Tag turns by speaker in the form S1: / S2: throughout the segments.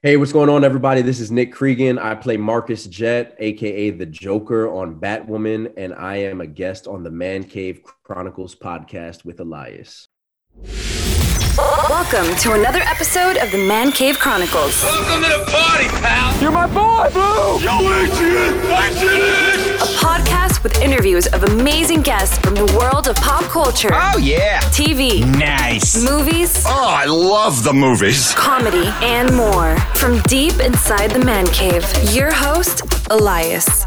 S1: Hey, what's going on, everybody? This is Nick Creegan. I play Marcus Jet, aka the Joker, on Batwoman, and I am a guest on the Man Cave Chronicles podcast with Elias.
S2: Welcome to another episode of the Man Cave Chronicles.
S3: Welcome to the party, pal.
S4: You're my boy, Blue.
S3: Yo, Adrian,
S2: A podcast with interviews of amazing guests from the world of pop culture,
S3: Oh yeah.
S2: TV,
S4: Nice.
S2: movies,
S3: Oh, I love the movies.
S2: comedy, and more. From deep inside the Man Cave, your host, Elias.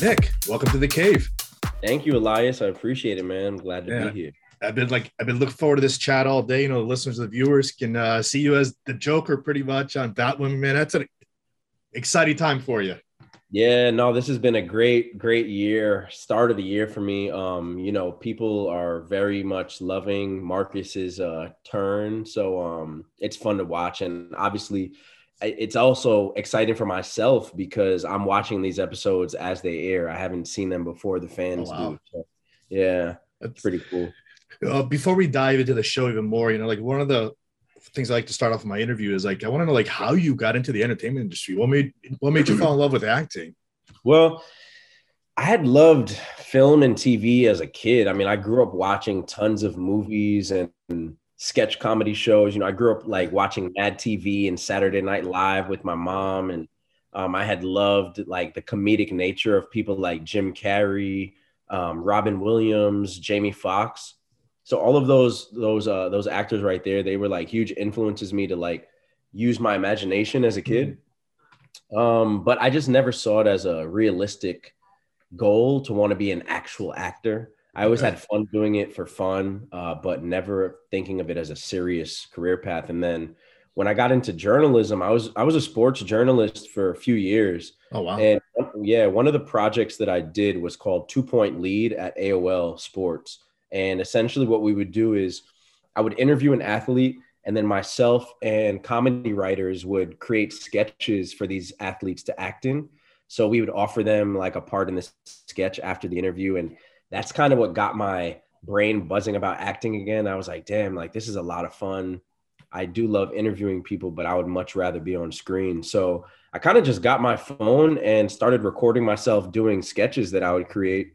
S5: Nick, welcome to the cave.
S1: Thank you, Elias. I appreciate it, man. I'm glad to
S5: Yeah.
S1: be here.
S5: I've been like I've been looking forward to this chat all day. You know, the listeners, the viewers can uh, see you as the Joker pretty much on Batwoman. Man, that's an exciting time for you.
S1: Yeah, no, this has been a great, great year, start of the year for me. Um, you know, people are very much loving Marcus's uh turn. So um it's fun to watch. And obviously it's also exciting for myself because I'm watching these episodes as they air. I haven't seen them before the fans
S5: Oh, wow.
S1: do. So, yeah,
S5: That's
S1: pretty cool.
S5: Uh, before we dive into the show even more, you know, like one of the things I like to start off my interview is like I want to know like how you got into the entertainment industry. What made what made you fall in love with acting?
S1: Well, I had loved film and TV as a kid. I mean, I grew up watching tons of movies and, sketch comedy shows. You know, I grew up like watching Mad TV and Saturday Night Live with my mom, and um, I had loved like the comedic nature of people like Jim Carrey, um, Robin Williams, Jamie Foxx. So all of those those uh, those actors right there, they were like huge influences me to like use my imagination as a kid. Um, but I just never saw it as a realistic goal to want to be an actual actor. I always had fun doing it for fun, uh, but never thinking of it as a serious career path. And then when I got into journalism, I was I was a sports journalist for a few years.
S5: Oh wow.
S1: And yeah, one of the projects that I did was called Two Point Lead at AOL Sports. And essentially, what we would do is I would interview an athlete, and then myself and comedy writers would create sketches for these athletes to act in. So we would offer them like a part in this sketch after the interview. And that's kind of what got my brain buzzing about acting again. I was like, damn, like this is a lot of fun. I do love interviewing people, but I would much rather be on screen. So I kind of just got my phone and started recording myself doing sketches that I would create.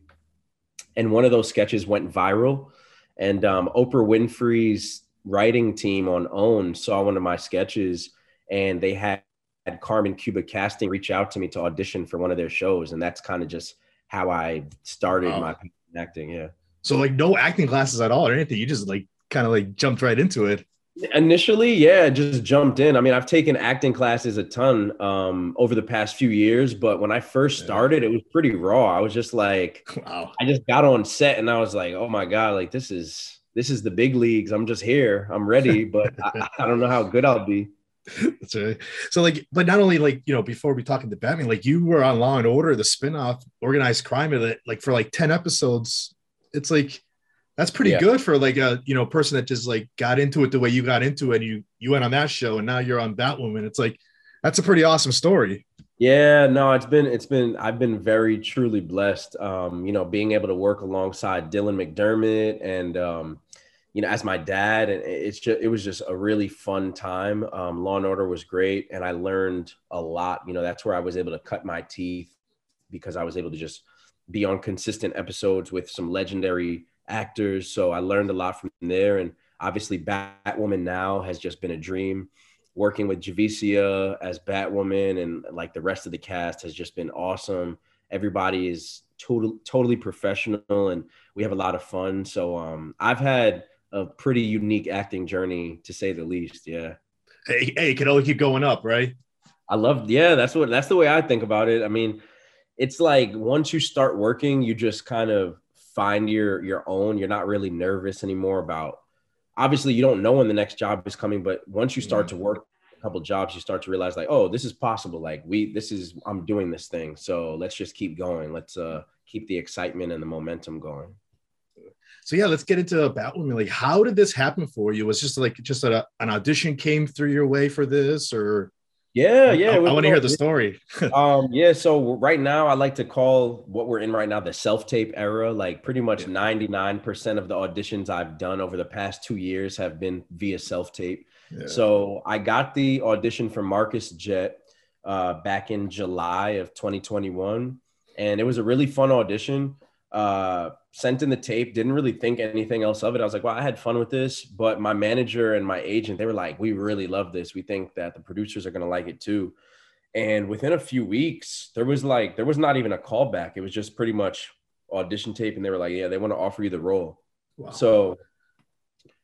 S1: And one of those sketches went viral. And um, Oprah Winfrey's writing team on OWN saw one of my sketches and they had, had Carmen Cuba Casting reach out to me to audition for one of their shows. And that's kind of just how I started
S5: Wow.
S1: my acting. Yeah.
S5: So like no acting classes at all or anything. You just like kind of like jumped right into it.
S1: Initially, yeah, just jumped in. I mean, I've taken acting classes a ton um, over the past few years, but when I first started, it was pretty raw. I was just like,
S5: Wow.
S1: I just got on set and I was like, oh my god, like this is this is the big leagues. I'm just here. I'm ready, but I, I don't know how good I'll be.
S5: That's right. So like, but not only like, you know, before we talk into Batman, like you were on Law and Order, the spinoff organized crime of it, like for like 10 episodes. It's like that's pretty
S1: Yeah.
S5: good for like a you know person that just like got into it the way you got into it. And you you went on that show and now you're on Batwoman. It's like that's a pretty awesome story.
S1: Yeah, no, it's been it's been I've been very truly blessed. Um, you know, being able to work alongside Dylan McDermott and um, you know, as my dad, and it's just it was just a really fun time. Um, Law and Order was great, and I learned a lot. You know, that's where I was able to cut my teeth because I was able to just be on consistent episodes with some legendary actors. So I learned a lot from there, and obviously Batwoman now has just been a dream working with Javicia as Batwoman and like the rest of the cast has just been awesome. Everybody is total, totally professional and we have a lot of fun. So um, I've had a pretty unique acting journey to say the least. Yeah.
S5: Hey, hey, it can only keep going up, right?
S1: I love, yeah, that's what, that's the way I think about it. I mean, it's like once you start working, you just kind of find your, your own, you're not really nervous anymore about, obviously you don't know when the next job is coming, but once you start to work a couple jobs, you start to realize like, oh, this is possible. Like we, this is, I'm doing this thing. So let's just keep going. Let's uh, keep the excitement and the momentum going.
S5: So yeah, let's get into about Batwoman. Like, how did this happen for you? Was just like just a, an audition came through your way for this, or
S1: Yeah, yeah.
S5: I,
S1: was
S5: want to hear the story.
S1: um yeah so right now i like to call what we're in right now the self-tape era like pretty much
S5: Yeah.
S1: 99% of the auditions i've done over the past two years have been via self-tape
S5: Yeah.
S1: So I got the audition for Marcus Jet uh, back in July of 2021, and it was a really fun audition. Uh, sent in the tape, didn't really think anything else of it. I was like, well, I had fun with this, but my manager and my agent, they were like, we really love this. We think that the producers are gonna like it too. And within a few weeks, there was like there was not even a callback. It was just pretty much audition tape, and they were like, yeah, they want to offer you the role.
S5: Wow.
S1: So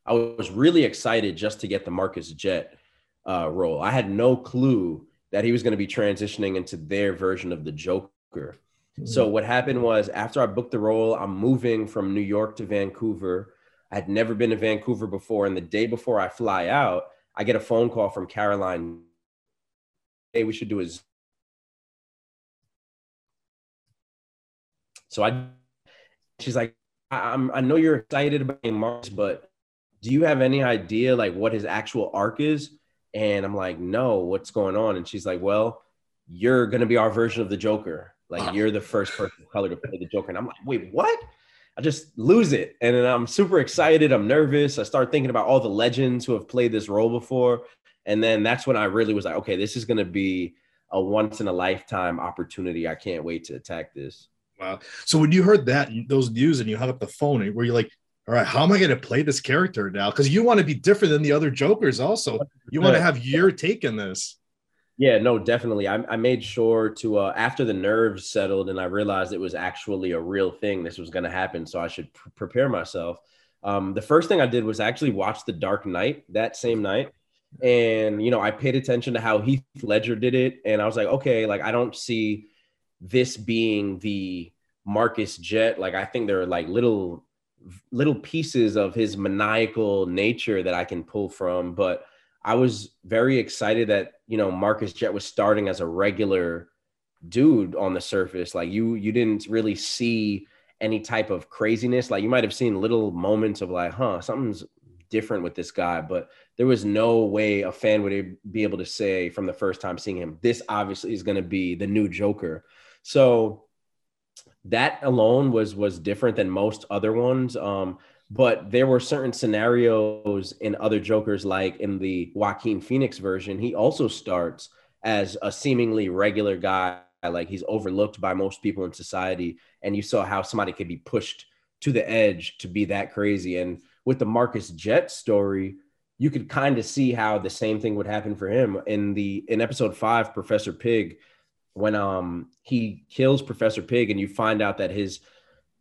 S1: I was really excited just to get the Marcus Jet uh, role. I had no clue that he was going to be transitioning into their version of the Joker. Mm-hmm. So what happened was after I booked the role, I'm moving from New York to Vancouver. I had never been to Vancouver before, and the day before I fly out, I get a phone call from Caroline. Hey, we should do a. Z-" So I, she's like, I, I'm, I know you're excited about Marcus, but do you have any idea like what his actual arc is? And I'm like, no, what's going on? And she's like, well, you're gonna be our version of the Joker. Like you're the first person of color to play the Joker. And I'm like, wait, what? I just lose it. And then I'm super excited. I'm nervous. I start thinking about all the legends who have played this role before. And then that's when I really was like, okay, this is gonna be a once in a lifetime opportunity. I can't wait to attack this.
S5: Wow. So when you heard that those news and you hung up the phone, were you like, all right, how am I going to play this character now? Because you want to be different than the other Jokers. Also, you want to have your take in this.
S1: Yeah, no, definitely. I, I made sure to uh, after the nerves settled and I realized it was actually a real thing. This was going to happen, so I should pr- prepare myself. Um, the first thing I did was actually watch The Dark Knight that same night, and you know I paid attention to how Heath Ledger did it, and I was like, okay, like I don't see this being the Marcus Jet. Like I think there are like little little pieces of his maniacal nature that I can pull from, but I was very excited that you know Marcus Jet was starting as a regular dude on the surface. Like you, you didn't really see any type of craziness. Like you might have seen little moments of like, huh, something's different with this guy, but there was no way a fan would be able to say from the first time seeing him, this obviously is going to be the new Joker. So that alone was was different than most other ones. Um, but there were certain scenarios in other Jokers, like in the Joaquin Phoenix version, he also starts as a seemingly regular guy, like he's overlooked by most people in society. And you saw how somebody could be pushed to the edge to be that crazy. And with the Marcus Jet story, you could kind of see how the same thing would happen for him in the in episode five, Professor Pig, when um he kills Professor Pig, and you find out that his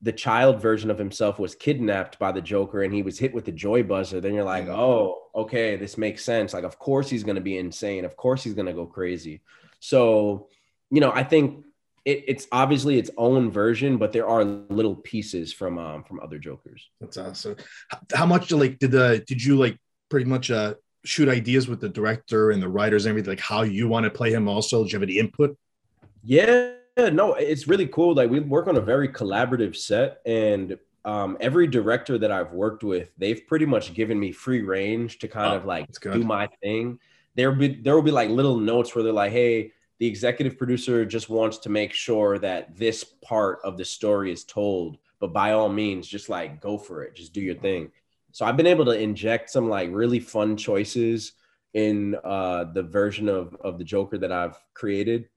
S1: the child version of himself was kidnapped by the Joker and he was hit with the joy buzzer, then you're like, oh, okay, this makes sense. Like, of course he's going to be insane. Of course he's going to go crazy. So, you know, I think it, it's obviously its own version, but there are little pieces from um from other Jokers.
S5: That's awesome. How much like did the did you like pretty much uh shoot ideas with the director and the writers and everything like how you want to play him? Also, do you have any input?
S1: Yeah, no, it's really cool. Like we work on a very collaborative set, and um, every director that I've worked with, they've pretty much given me free range to kind
S5: Oh,
S1: of like do my thing. There be there will be like little notes where they're like, "Hey, the executive producer just wants to make sure that this part of the story is told, but by all means, just like go for it, just do your thing." So I've been able to inject some like really fun choices in uh, the version of of the Joker that I've created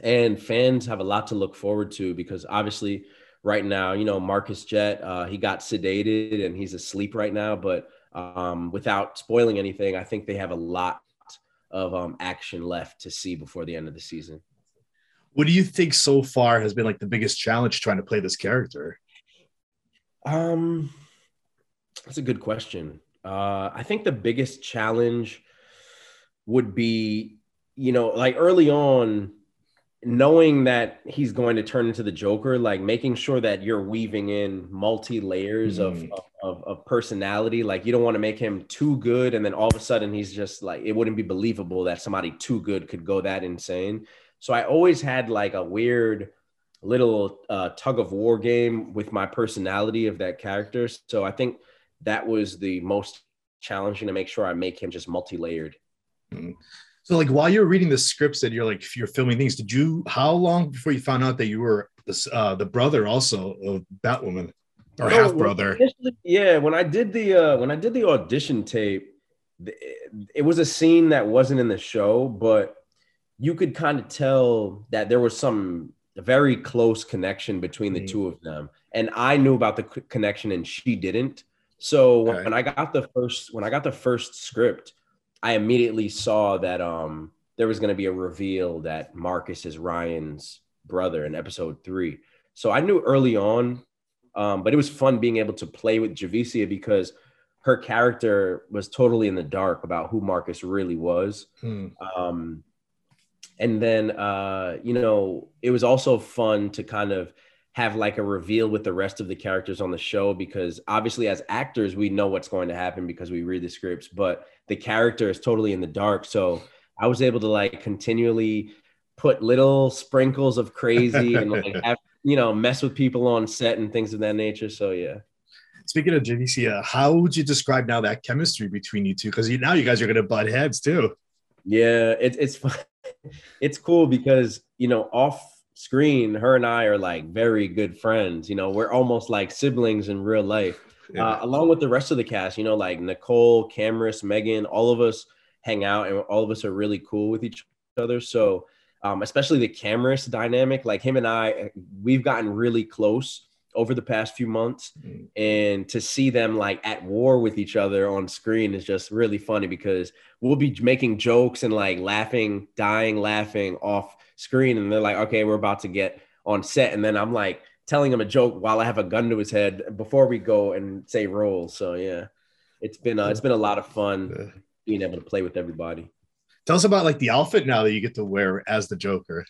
S1: and fans have a lot to look forward to because obviously right now you know marcus jet uh, he got sedated and he's asleep right now but um, without spoiling anything i think they have a lot of um, action left to see before the end of the season
S5: What do you think so far has been like the biggest challenge trying to play this character?
S1: um that's a good question uh, i think the biggest challenge would be you know like early on knowing that he's going to turn into the Joker, like making sure that you're weaving in multi layers of,
S5: Mm.
S1: of of personality. Like you don't want to make him too good, and then all of a sudden he's just like it wouldn't be believable that somebody too good could go that insane. So I always had like a weird little uh, tug of war game with my personality of that character. So I think that was the most challenging to make sure I make him just multi layered.
S5: So like while you're reading the scripts that you're like you're filming things, did you how long before you found out that you were this uh the brother also of Batwoman or
S1: No,
S5: half brother?
S1: Yeah, when I did the uh when I did the audition tape, it was a scene that wasn't in the show, but you could kind of tell that there was some very close connection between the mm. two of them. And I knew about the connection and she didn't. So when I got the first when I got the first script, I immediately saw that um there was going to be a reveal that Marcus is Ryan's brother in episode 3. So I knew early on um, but it was fun being able to play with Javicia because her character was totally in the dark about who Marcus really was. Hmm. Um, and then, uh, you know, it was also fun to kind of have like a reveal with the rest of the characters on the show because obviously, as actors, we know what's going to happen because we read the scripts, but the character is totally in the dark. So I was able to like continually put little sprinkles of crazy and like have, you know, mess with people on set and things of that nature. So, yeah.
S5: Speaking of Javicia, uh, how would you describe now that chemistry between you two? Because you, now you guys are going to butt heads too.
S1: Yeah, it, it's it's cool because you know off screen, her and I are like very good friends. You know, we're almost like siblings in real life. Yeah. Uh, along with the rest of the cast, you know, like Nicole, Camrus, Megan, all of us hang out and all of us are really cool with each other. So, um, especially the Camrus dynamic, like him and I, we've gotten really close over the past few months mm. and to see them like at war with each other on screen is just really funny because we'll be making jokes and like laughing dying laughing off screen and they're like okay we're about to get on set and then i'm like telling him a joke while i have a gun to his head before we go and say roll so yeah. It's been uh, it's been a lot of fun being able to play with everybody.
S5: Tell us about like the outfit now that you get to wear as the joker.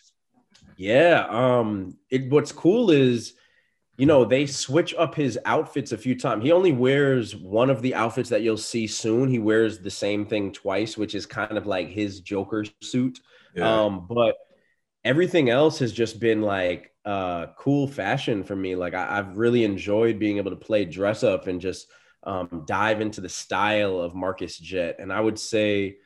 S1: Yeah um it what's cool is you know, they switch up his outfits a few times. He only wears one of the outfits that you'll see soon. He wears the same thing twice, which is kind of like his Joker suit. Yeah. Um, but everything else has just been like uh, cool fashion for me. Like I, have really enjoyed being able to play dress up and just um, dive into the style of Marcus Jet. And I would say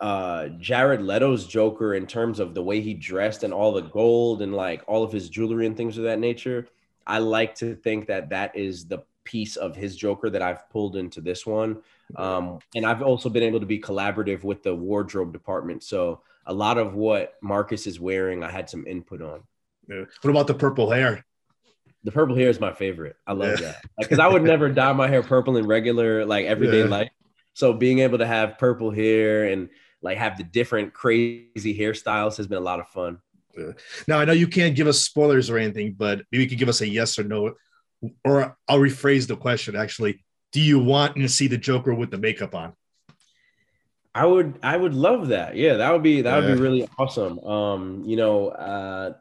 S1: uh, Jared Leto's Joker in terms of the way he dressed and all the gold and like all of his jewelry and things of that nature I like to think that that is the piece of his Joker that I've pulled into this one. Um, and I've also been able to be collaborative with the wardrobe department. So a lot of what Marcus is wearing, I had some input on.
S5: Yeah. What about the purple hair?
S1: The purple hair is my favorite. I love yeah. that because I would never dye my hair purple in regular like everyday yeah. life. So being able to have purple hair and like have the different crazy hairstyles has been a lot of fun.
S5: Now I know you can't give us spoilers or anything, but maybe you could give us a yes or no, or I'll rephrase the question. Actually, do you want to see the Joker with the makeup on?
S1: I would, I would love that. Yeah, that would be that would be really awesome. Um, you know, uh,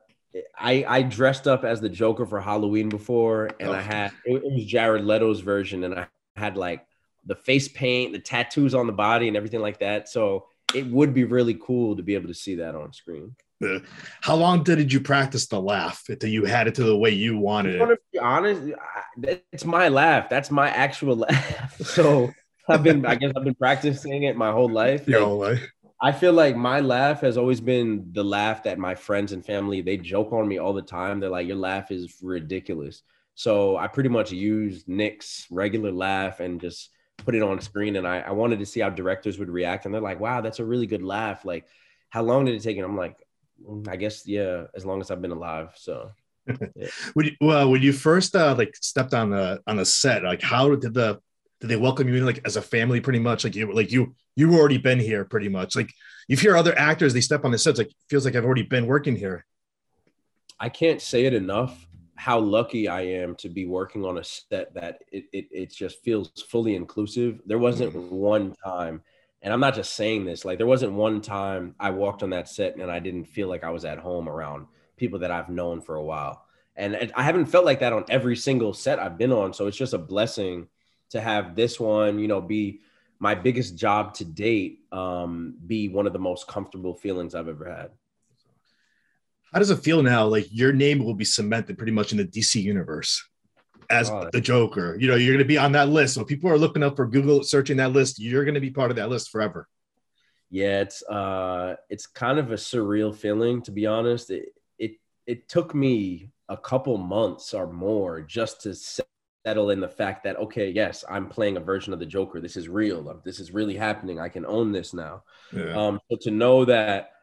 S1: I I dressed up as the Joker for Halloween before, and oh. I had it was Jared Leto's version, and I had like the face paint, the tattoos on the body, and everything like that. So it would be really cool to be able to see that on screen.
S5: How long did you practice the laugh until you had it to the way you wanted
S1: it? To be honest, it's my laugh. That's my actual laugh. So I've been, I guess, I've been practicing it my whole life.
S5: Your like, whole life.
S1: I feel like my laugh has always been the laugh that my friends and family they joke on me all the time. They're like, "Your laugh is ridiculous." So I pretty much used Nick's regular laugh and just put it on screen. And I, I wanted to see how directors would react. And they're like, "Wow, that's a really good laugh." Like, how long did it take? And I'm like, I guess yeah, as long as I've been alive. So
S5: yeah. when you, well, when you first uh, like stepped on the on the set, like how did the did they welcome you in like as a family pretty much? Like you like you you already been here pretty much. Like you hear other actors, they step on the sets, like feels like I've already been working here.
S1: I can't say it enough how lucky I am to be working on a set that it, it, it just feels fully inclusive. There wasn't mm-hmm. one time and I'm not just saying this, like there wasn't one time I walked on that set and I didn't feel like I was at home around people that I've known for a while. And I haven't felt like that on every single set I've been on. So it's just a blessing to have this one, you know, be my biggest job to date, um, be one of the most comfortable feelings I've ever had.
S5: How does it feel now? Like your name will be cemented pretty much in the DC universe as oh, the Joker. You know, you're going to be on that list. So people are looking up for Google searching that list. You're going to be part of that list forever.
S1: Yeah, it's uh, it's kind of a surreal feeling to be honest. It it it took me a couple months or more just to settle in the fact that okay, yes, I'm playing a version of the Joker. This is real. This is really happening. I can own this now.
S5: Yeah.
S1: Um, so to know that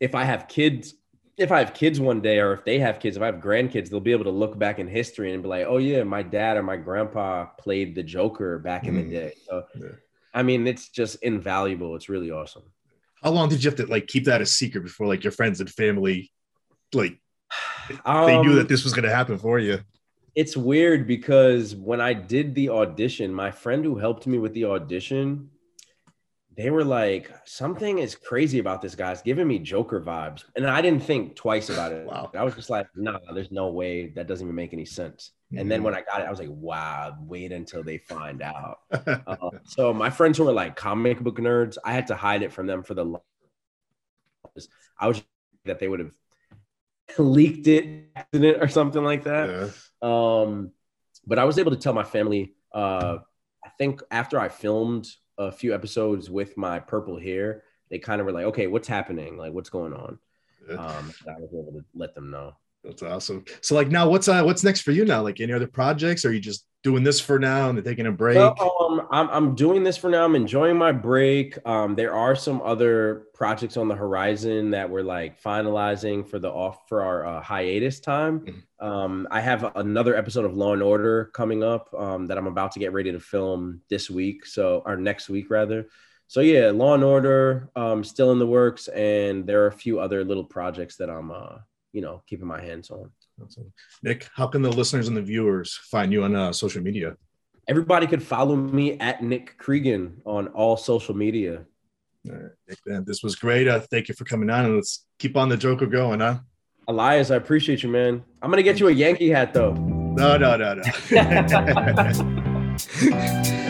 S1: if I have kids, if I have kids one day, or if they have kids, if I have grandkids, they'll be able to look back in history and be like, "Oh yeah, my dad or my grandpa played the Joker back in
S5: Mm.
S1: the day." So,
S5: Yeah.
S1: I mean, it's just invaluable. It's really awesome.
S5: How long did you have to like keep that a secret before like your friends and family like they knew
S1: Um,
S5: that this was gonna happen for you?
S1: it's weird because when I did the audition, my friend who helped me with the audition, they were like, something is crazy about this guy. It's giving me Joker vibes. And I didn't think twice about it.
S5: Wow.
S1: I was just like, nah, there's no way that doesn't even make any sense. And then when I got it, I was like, wow, wait until they find out. Uh, so my friends who were like comic book nerds, I had to hide it from them for the longest. I was that they would have leaked it or something like that.
S5: yeah.
S1: Um, but I was able to tell my family. Uh, I think after I filmed a few episodes with my purple hair, they kind of were like, "Okay, what's happening? Like, what's going on?"
S5: Yeah.
S1: Um, I was able to let them know.
S5: That's awesome. So like now what's uh what's next for you now? Like any other projects? Or are you just doing this for now and taking a break?
S1: Well, um, I'm I'm doing this for now. I'm enjoying my break. Um, there are some other projects on the horizon that we're like finalizing for the off for our uh, hiatus time. Um, I have another episode of Law and Order coming up um, that I'm about to get ready to film this week, so or next week rather. So yeah, Law and Order um, still in the works, and there are a few other little projects that I'm uh, you know keeping my hands on.
S5: Awesome. Nick, how can the listeners and the viewers find you on uh, social media?
S1: Everybody could follow me at Nick Creegan on all social media.
S5: All right, Nick, man, this was great. Uh, thank you for coming on and let's keep on the Joker going, huh?
S1: Elias, I appreciate you, man. I'm gonna get you a Yankee hat though.
S5: No, no, no, no.